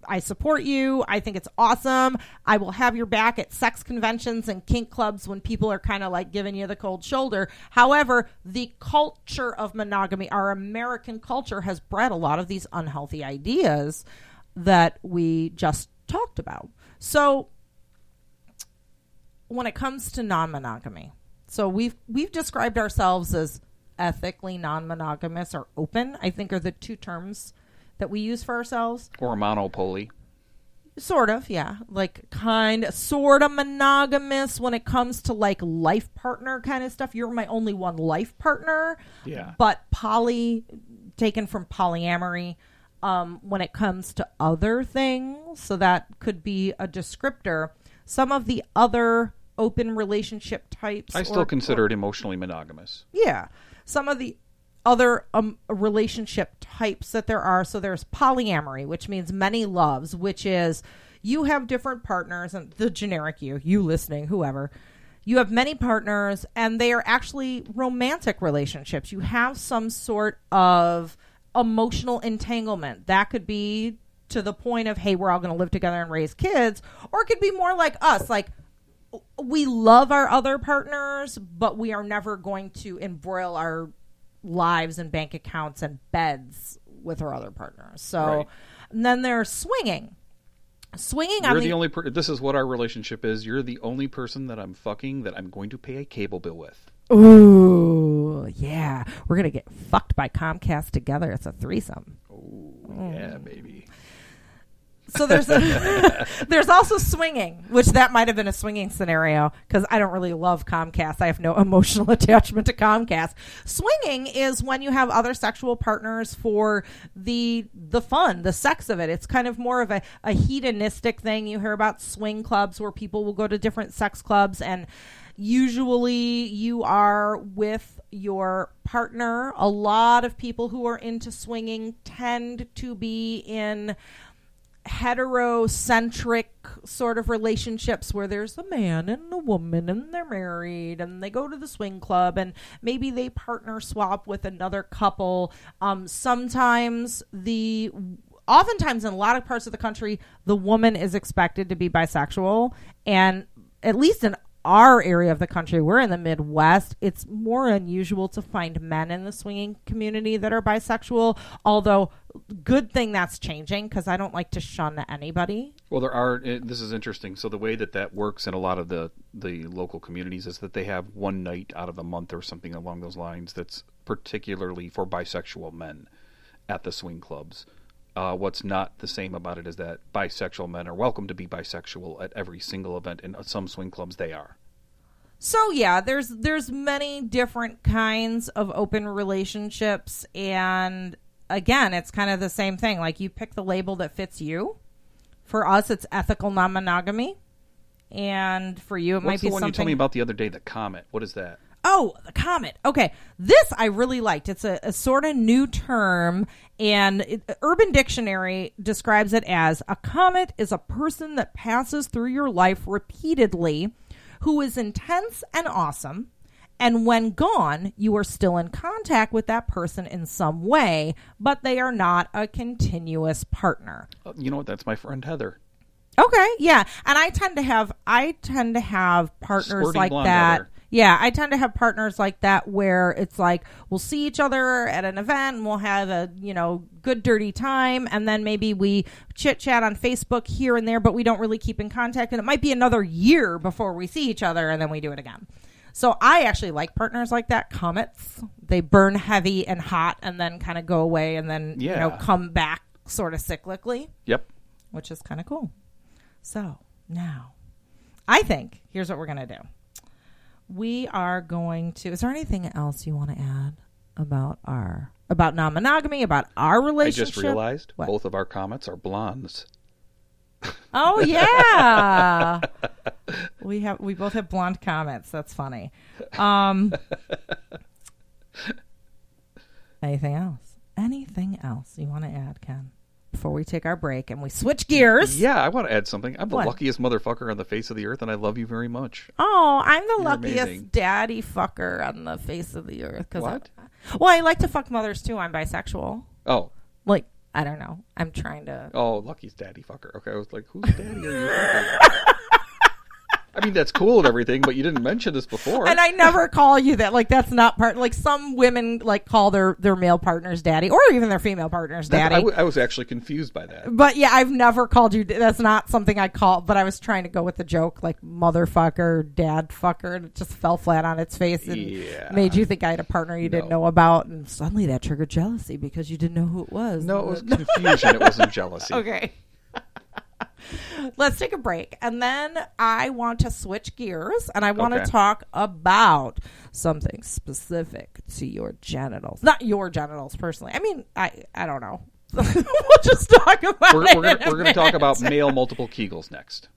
I support you. I think it's awesome. I will have your back at sex conventions and kink clubs when people are kind of like giving you the cold shoulder. However, the culture of monogamy, our American culture, has bred a lot of these unhealthy ideas that we just talked about. So, when it comes to non-monogamy, so we've we've described ourselves as ethically non-monogamous or open. I think are the two terms that we use for ourselves. or monopoly. Sort of, yeah. Like kind sort of monogamous when it comes to like life partner kind of stuff. You're my only one life partner. Yeah. But poly taken from polyamory um when it comes to other things. So that could be a descriptor. Some of the other open relationship types I still or- consider it emotionally monogamous. yeah. Some of the other um, relationship types that there are. So there's polyamory, which means many loves, which is you have different partners, and the generic you, you listening, whoever. You have many partners, and they are actually romantic relationships. You have some sort of emotional entanglement. That could be to the point of, hey, we're all going to live together and raise kids, or it could be more like us, like we love our other partners, but we are never going to embroil our lives and bank accounts and beds with our other partners. So, Right. and then there's swinging. Swinging You're on the, the, only. Per- this is what our relationship is. You're the only person that I'm fucking that I'm going to pay a cable bill with. ooh yeah, we're gonna get fucked by Comcast together. It's a threesome. Oh Mm. yeah, baby. So there's a, there's also swinging, which that might have been a swinging scenario because I don't really love Comcast. I have no emotional attachment to Comcast. Swinging is when you have other sexual partners for the the fun, the sex of it. It's kind of more of a, a hedonistic thing. You hear about swing clubs where people will go to different sex clubs and usually you are with your partner. A lot of people who are into swinging tend to be in heterocentric sort of relationships where there's a man and a woman and they're married and they go to the swing club and maybe they partner swap with another couple. Um, sometimes the oftentimes in a lot of parts of the country the woman is expected to be bisexual and at least in our area of the country, we're in the Midwest, it's more unusual to find men in the swinging community that are bisexual. Although, good thing that's changing because I don't like to shun anybody. Well, there are. eh, This is interesting. So the way that that works in a lot of the the local communities is that they have one night out of the month or something along those lines that's particularly for bisexual men at the swing clubs. Uh, what's not the same about it is that bisexual men are welcome to be bisexual at every single event. In some swing clubs, they are. So yeah, there's there's many different kinds of open relationships and again, it's kind of the same thing. Like you pick the label that fits you. For us, it's ethical non-monogamy. And for you it What's might the be one something you told me about the other day? The comet. What is that? Oh, the comet. Okay. This I really liked. It's a, a sort of new term, and it, Urban Dictionary describes it as a comet is a person that passes through your life repeatedly who is intense and awesome. And when gone, you are still in contact with that person in some way, but they are not a continuous partner. Uh, You know what? That's my friend Heather. Okay, yeah, and I tend to have I tend to have partners Squirty like that. Heather. Yeah, I tend to have partners like that where it's like we'll see each other at an event and we'll have a you know good dirty time, and then maybe we chit chat on Facebook here and there, but we don't really keep in contact, and it might be another year before we see each other, and then we do it again. So I actually like partners like that. Comets, they burn heavy and hot, and then kind of go away, and then you know come back sort of cyclically Yep. which is kind of cool. So now, I think here's what we're going to do. We are going to. Is there anything else you want to add about our about non-monogamy about our relationship? I just realized What? both of our comets are blondes. Oh yeah, we have we both have blonde comets. That's funny. Um, anything else? Anything else you want to add, Ken? Before we take our break and we switch gears. Yeah, I want to add something. I'm the What? luckiest motherfucker on the face of the earth, and I love you very much. Oh, I'm the You're luckiest amazing. daddy fucker on the face of the earth. Cause What? I, well, I like to fuck mothers too. I'm bisexual. Oh, Like, I don't know. I'm trying to. oh, lucky's daddy fucker. Okay, I was like, whose daddy are you? I mean, that's cool and everything, but you didn't mention this before. And I never call you that. Like, that's not part. Like, some women like call their their male partners daddy, or even their female partners That- daddy. I, w- I was actually confused by that. but yeah, I've never called you. That's not something I call. But I was trying to go with the joke, like motherfucker, dad fucker, and it just fell flat on its face and Yeah. made you think I had a partner you didn't know about, and suddenly that triggered jealousy because you didn't know who it was. No, it was confusion. it wasn't jealousy. Okay. Let's take a break. And then I want to switch gears and I want to Okay. talk about something specific to your genitals. Not your genitals personally. I mean, I I don't know. we'll just talk about we're gonna we're gonna talk about male multiple Kegels next.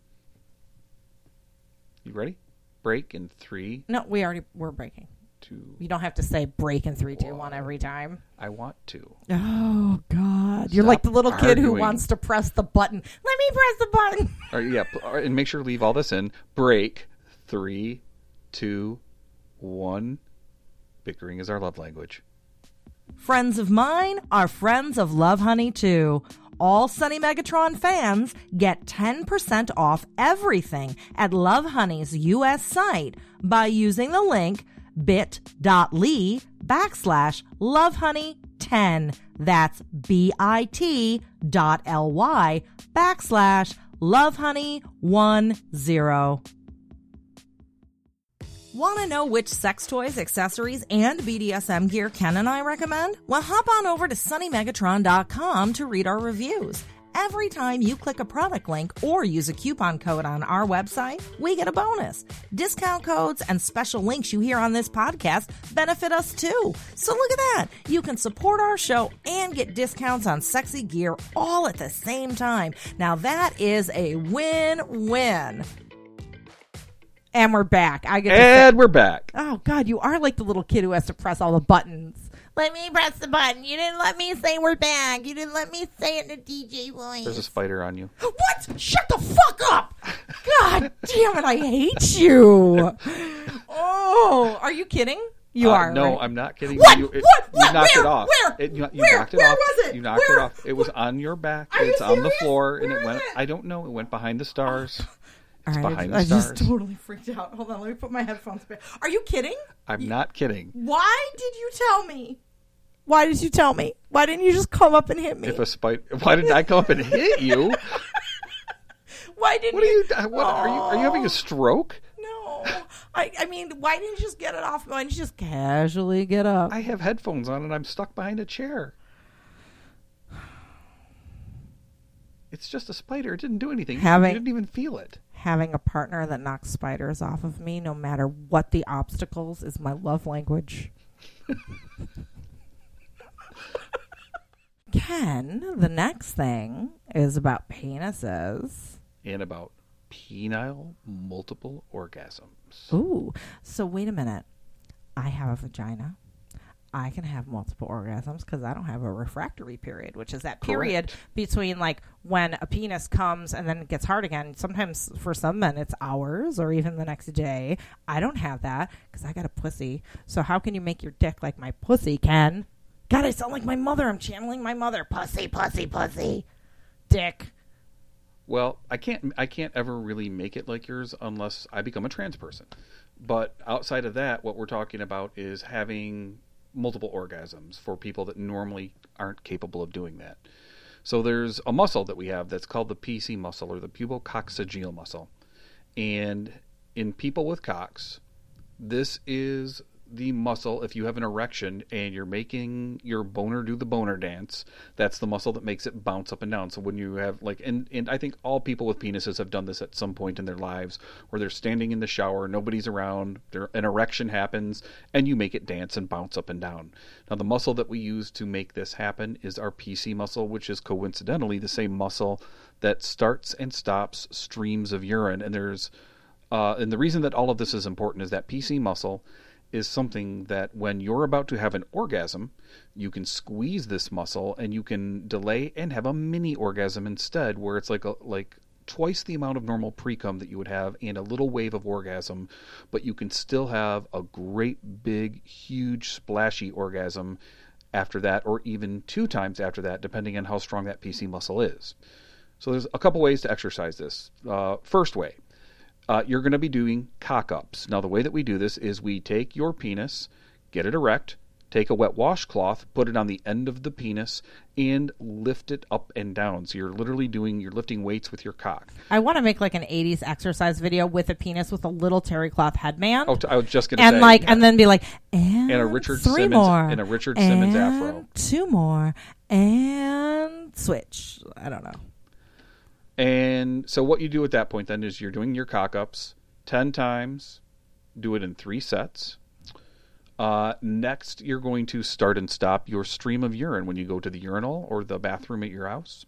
You ready? Break in three, No, we already we're breaking. Two. You don't have to say break in three, two, one every time. I want to. Oh God! You're Stop like the little kid who arguing. wants to press the button. Let me press the button. All right, yeah, p- all right, and make sure to leave all this in. Break three, two, one. Bickering is our love language. Friends of mine are friends of Lovehoney too. All Sunny Megatron fans get 10% off everything at Lovehoney's US site by using the link bit.ly backslash lovehoney10. That's B-I-T dot L-Y backslash lovehoney10. Want to know which sex toys, accessories, and BDSM gear Ken and I recommend? Well, hop on over to sunnymegatron.com to read our reviews. Every time you click a product link or use a coupon code on our website, we get a bonus. Discount codes and special links you hear on this podcast benefit us too. So look at that. You can support our show and get discounts on sexy gear all at the same time. Now that is a win-win. And we're back. I get to say- And we're back. Oh God, you are like the little kid who has to press all the buttons. Let me press the button. You didn't let me say we're back. You didn't let me say it in a DJ voice. There's a spider on you. What? Shut the fuck up! God damn it! I hate you. Oh, are you kidding? You Uh, are. No, right? I'm not kidding. What? You, it- What? You What? knocked Where? it off. Where? It- you, you Where? knocked it Where off. was it? You knocked Where? it off. It was on your back. Are you it's on the floor, and Where it is went. it? I don't know. It went behind the stars. All right, behind the I just totally freaked out. Hold on, let me put my headphones back. Are you kidding? I'm not kidding. Why did you tell me? Why did you tell me? Why didn't you just come up and hit me? If a spider, why didn't I come up and hit you? Why didn't What are you? you? Uh, what are you? Are you having a stroke? No. I, I mean, why didn't you just get it off? Why didn't you just casually get up? I have headphones on and I'm stuck behind a chair. It's just a spider. It didn't do anything. Having- you didn't even feel it. Having a partner that knocks spiders off of me, no matter what the obstacles, is my love language. Ken, the next thing is about penises. And about penile multiple orgasms. Ooh. So wait a minute. I have a vagina. I can have multiple orgasms because I don't have a refractory period, which is that period Correct. between like when a penis comes and then it gets hard again. Sometimes for some men it's hours or even the next day. I don't have that because I got a pussy. So how Ken you make your dick like my pussy, can? God, I sound like my mother. I'm channeling my mother. Pussy, pussy, pussy. Dick. Well, I can't I can't ever really make it like yours unless I become a trans person. But outside of that, what we're talking about is having multiple orgasms for people that normally aren't capable of doing that. So there's a muscle that we have that's called the PC muscle or the pubococcygeal muscle. And in people with cocks, this is the muscle if you have an erection and you're making your boner do the boner dance that's the muscle that makes it bounce up and down. So when you have like and, and i think all people with penises have done this at some point in their lives where they're standing in the shower nobody's around there an erection happens and you make it dance and bounce up and down. Now the muscle that we use to make this happen is our pc muscle which is coincidentally the same muscle that starts and stops streams of urine. And there's uh, and the reason that all of this is important is that PC muscle is something that when you're about to have an orgasm, you can squeeze this muscle and you can delay and have a mini orgasm instead, where it's like a like twice the amount of normal pre-cum that you would have and a little wave of orgasm, but you can still have a great big huge splashy orgasm after that or even two times after that depending on how strong that PC muscle is. So there's a couple ways to exercise this. Uh, first way, uh, you're going to be doing cock ups. Now, the way that we do this is we take your penis, get it erect, take a wet washcloth, put it on the end of the penis, and lift it up and down. So you're literally doing, you're lifting weights with your cock. I want to make like an 80s exercise video with a penis with a little terry cloth headband. Oh, t- I was just going to and say. like, and then be like, and, And a Richard three Simmons- more, and a Richard Simmons and afro. two more, and switch. I don't know. And so what you do at that point then is you're doing your cock ups 10 times, do it in three sets. Uh, next, you're going to start and stop your stream of urine when you go to the urinal or the bathroom at your house.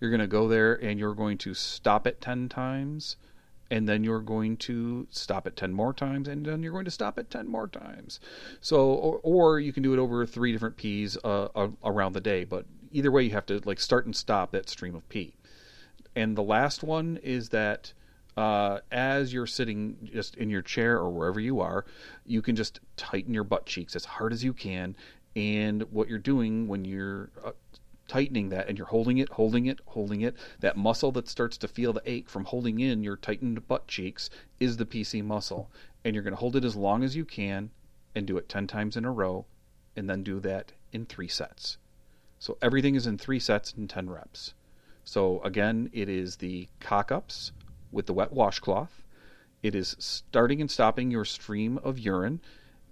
You're going to go there and you're going to stop it 10 times, and then you're going to stop it 10 more times, and then you're going to stop it 10 more times. So, or, or you can do it over three different pees uh, around the day, but either way, you have to like start and stop that stream of pee. And the last one is that uh, as you're sitting just in your chair or wherever you are, you can just tighten your butt cheeks as hard as you can. And what you're doing when you're uh, tightening that and you're holding it, holding it, holding it, that muscle that starts to feel the ache from holding in your tightened butt cheeks is the PC muscle. And you're going to hold it as long as you can and do it 10 times in a row and then do that in three sets. So everything is in three sets and 10 reps. So again, it is the cock ups with the wet washcloth. It is starting and stopping your stream of urine.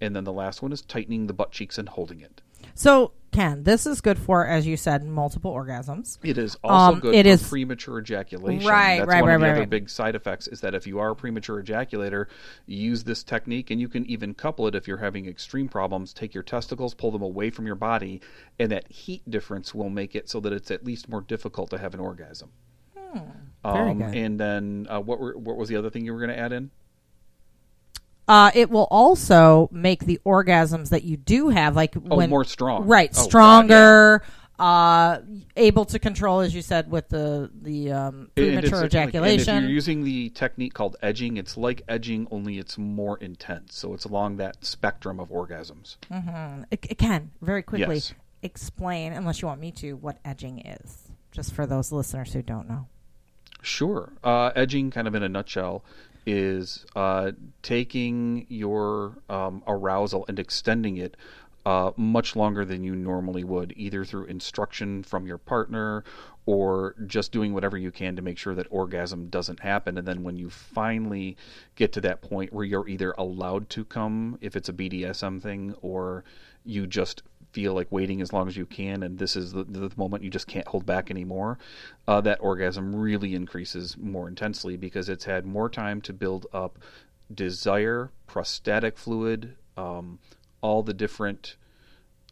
And then the last one is tightening the butt cheeks and holding it. So, Ken, this is good for, as you said, multiple orgasms. It is also Um, good it for is- premature ejaculation. Right, That's right, one right, of the right, other right. big side effects is that if you are a premature ejaculator, use this technique and you can even couple it if you're having extreme problems. Take your testicles, pull them away from your body, and that heat difference will make it so that it's at least more difficult to have an orgasm. Hmm, very um, good. And then uh, what were, what was the other thing you were going to add in? Uh, it will also make the orgasms that you do have, like Oh, when more strong. right, Oh, God, stronger, uh, able to control, as you said, with the the um, And premature like- and ejaculation. if you're using the technique called edging, it's like edging, only it's more intense. So it's along that spectrum of orgasms. Ken, very quickly Yes. explain, unless you want me to, what edging is, just for those listeners who don't know. Sure. Uh, edging, kind of in a nutshell, is uh, taking your um, arousal and extending it uh, much longer than you normally would, either through instruction from your partner or just doing whatever you can to make sure that orgasm doesn't happen. And then when you finally get to that point where you're either allowed to come, if it's a BDSM thing, or you just feel like waiting as long as you can, and this is the, the moment you just can't hold back anymore, uh, that orgasm really increases more intensely because it's had more time to build up desire, prostatic fluid, um, all the different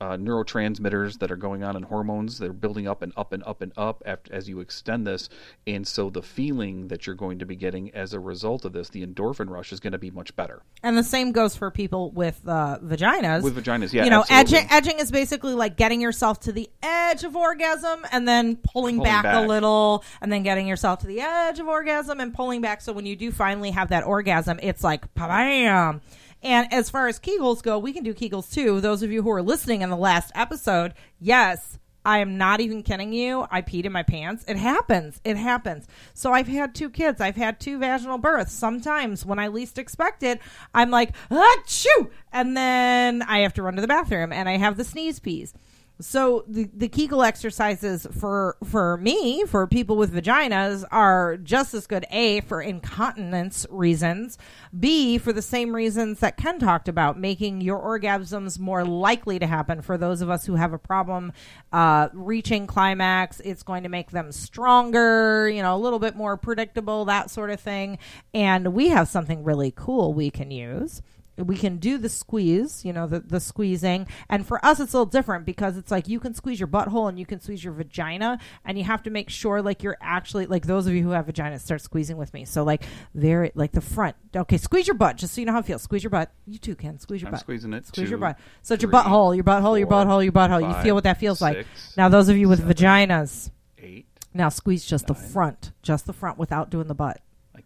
uh, neurotransmitters that are going on and hormones they're building up and up and up and up after, as you extend this and so the feeling that you're going to be getting as a result of this the endorphin rush is going to be much better And the same goes for people with uh, vaginas. with vaginas yeah you know, edging edging is basically like getting yourself to the edge of orgasm and then pulling, Pulling back, a little, and then getting yourself to the edge of orgasm and pulling back. So when you do finally have that orgasm, it's like bam. And as far as Kegels go, we can do Kegels too. Those of you who are listening in the last episode, yes, I am not even kidding you. I peed in my pants. It happens. It happens. So I've had two kids. I've had two vaginal births. Sometimes when I least expect it, I'm like, ah, achoo! And then I have to run to the bathroom and I have the sneeze peas. So the, the Kegel exercises for for me, for people with vaginas, are just as good. A for incontinence reasons. B for the same reasons that Ken talked about, making your orgasms more likely to happen. For those of us who have a problem uh, reaching climax, it's going to make them stronger. You know, a little bit more predictable, that sort of thing. And we have something really cool we can use we Ken do the squeeze, you know, the, the squeezing. And for us, it's a little different because it's like you can squeeze your butthole and you can squeeze your vagina, and you have to make sure, like, you're actually, like, those of you who have vaginas, start squeezing with me. So, like, very, like, the front. Okay, squeeze your butt, just so you know how it feels. Squeeze your butt. You too can. Squeeze your I'm butt. squeezing it Squeeze your butt. So, it's your butthole, your butthole, your butthole, your butthole. you feel what that feels like. Now, those of you with seven, vaginas, eight now squeeze just the front, just the front without doing the butt.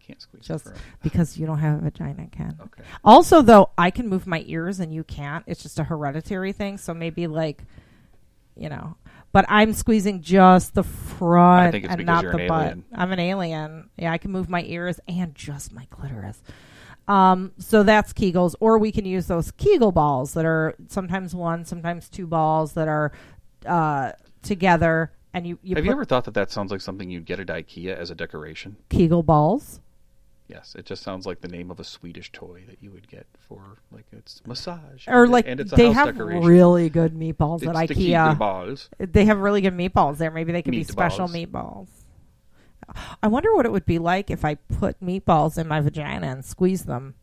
I can't squeeze Just it because you don't have a vagina, Ken. okay Also, though, I can move my ears and you can't. It's just a hereditary thing. So maybe like, you know, but I'm squeezing just the front I think it's and not you're the an butt. alien. I'm an alien. Yeah, I can move my ears and just my clitoris. Um, so that's Kegels, or we can use those Kegel balls that are sometimes one, sometimes two balls that are uh, together, and you, you have put you ever thought that that sounds like something you'd get at ikea as a decoration Kegel balls. Yes it just sounds like the name of a swedish toy that you would get for like it's massage Or and, like and it's they have decoration. really good meatballs it's at IKEA. balls. They have really good meatballs there. Maybe they could be special Meatballs. meatballs. I wonder what it would be like if I put meatballs in my vagina and squeeze them.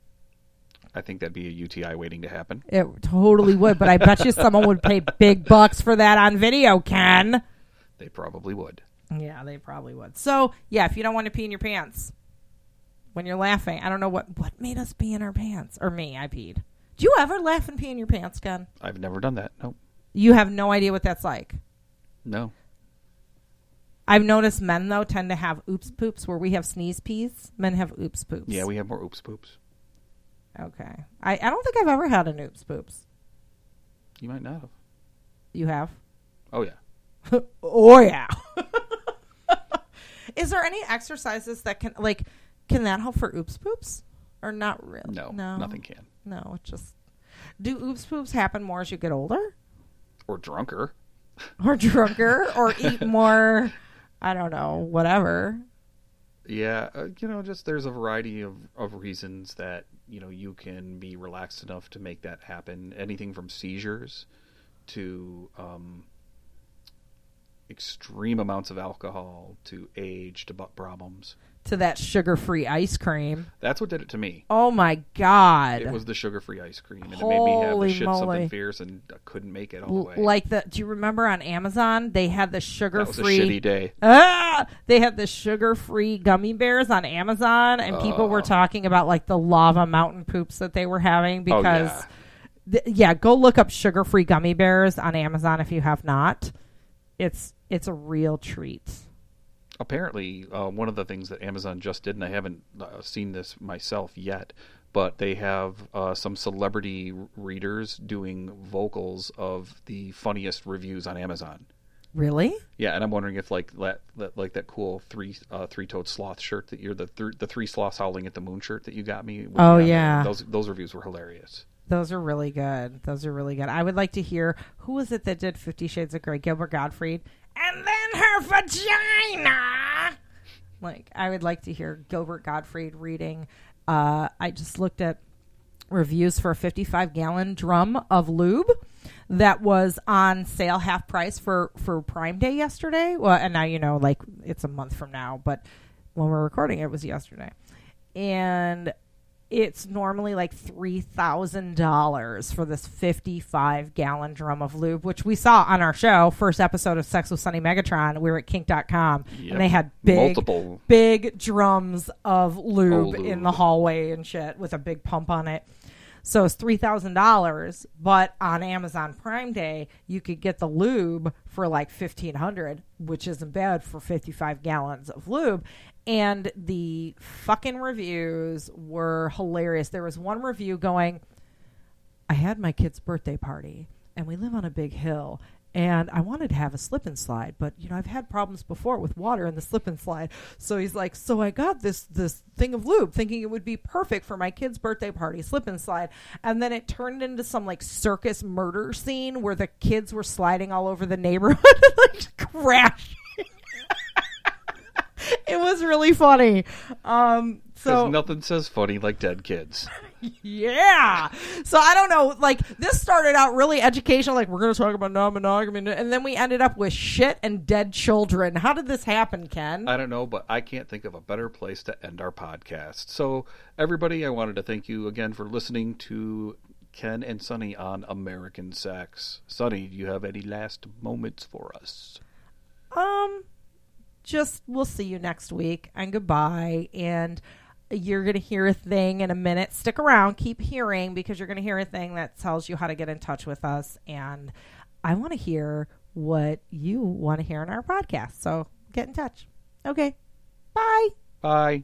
I think that'd be a UTI waiting to happen. It totally would, but I bet you someone would pay big bucks for that on video, Ken. They probably would. Yeah, they probably would. So, yeah, if you don't want to pee in your pants when you're laughing, I don't know what what made us pee in our pants or me, I peed. Do you ever laugh and pee in your pants, Ken? I've never done that. Nope. You have no idea what that's like. no. I've noticed men though tend to have oops poops where we have sneeze pees. Men have oops poops. Yeah, we have more oops poops. Okay. I, I don't think I've ever had an oops poops. You might not have. You have? Oh yeah. oh yeah. Is there any exercises that can like can that help for oops poops? Or not really? No, No. nothing can. No, it just do oops poops happen more as you get older? Or drunker. Or drunker? or eat more I don't know, whatever. Yeah, uh, you know, just there's a variety of, of reasons that you know you can be relaxed enough to make that happen. Anything from seizures to um, extreme amounts of alcohol to age to butt problems. To that sugar free ice cream. That's what did it to me. Oh my god. It was the sugar-free ice cream, and it made me have Holy to shit moly. something fierce, and I couldn't make it all the way. like the do you remember on Amazon they had the sugar that was a free shitty day. Ah, they had the sugar-free gummy bears on Amazon, and people were Oh. talking about like the lava mountain poops that they were having Oh, because, yeah. th- yeah, go look up sugar-free gummy bears on Amazon if you have not. It's it's a real treat. Apparently uh, one of the things that Amazon just did, and I haven't uh, seen this myself yet, but they have uh, some celebrity readers doing vocals of the funniest reviews on Amazon. Really? Yeah, and I'm wondering if like that, that like that cool three uh, three toed sloth shirt that you're the th- the three sloths howling at the moon shirt that you got me. Oh, me on there, yeah. those those reviews were hilarious. Those are really good. Those are really good. I would like to hear who was it that did Fifty Shades of Grey? Gilbert Gottfried, and then her vagina. Like I would like to hear Gilbert Gottfried reading. Uh, I just looked at reviews for a 55 gallon drum of lube, that was on sale half price for for Prime Day yesterday. Well, and now you know, like it's a month from now, but when we're recording, it was yesterday, and it's normally like $3,000 for this 55 gallon drum of lube, which we saw on our show, first episode of Sex with Sunny Megatron. We were at kink.com Yep. and they had big, Multiple. big drums of lube, Oh, lube. in the hallway and shit with a big pump on it. So it's three thousand dollars, but on Amazon Prime Day you could get the lube for like fifteen hundred, which isn't bad for fifty five gallons of lube. And the fucking reviews were hilarious. There was one review going, I had my kid's birthday party and we live on a big hill and I wanted to have a slip and slide, but you know, I've had problems before with water in the slip and slide. So he's like, So I got this this thing of lube thinking it would be perfect for my kid's birthday party, slip and slide. And then it turned into some like circus murder scene where the kids were sliding all over the neighborhood and like crashing. it was really funny. Um so nothing says funny like dead kids. yeah. So I don't know. Like this started out really educational. Like we're going to talk about non-monogamy, and then we ended up with shit and dead children. How did this happen, Ken? I don't know, but I can't think of a better place to end our podcast. So, everybody, I wanted to thank you again for listening to Ken and Sunny on American Sex. Sunny, do you have any last moments for us? um, just we'll see you next week, and goodbye. And you're going to hear a thing in a minute. Stick around, keep hearing because you're going to hear a thing that tells you how to get in touch with us. And I want to hear what you want to hear in our podcast. So get in touch. Okay. Bye. Bye.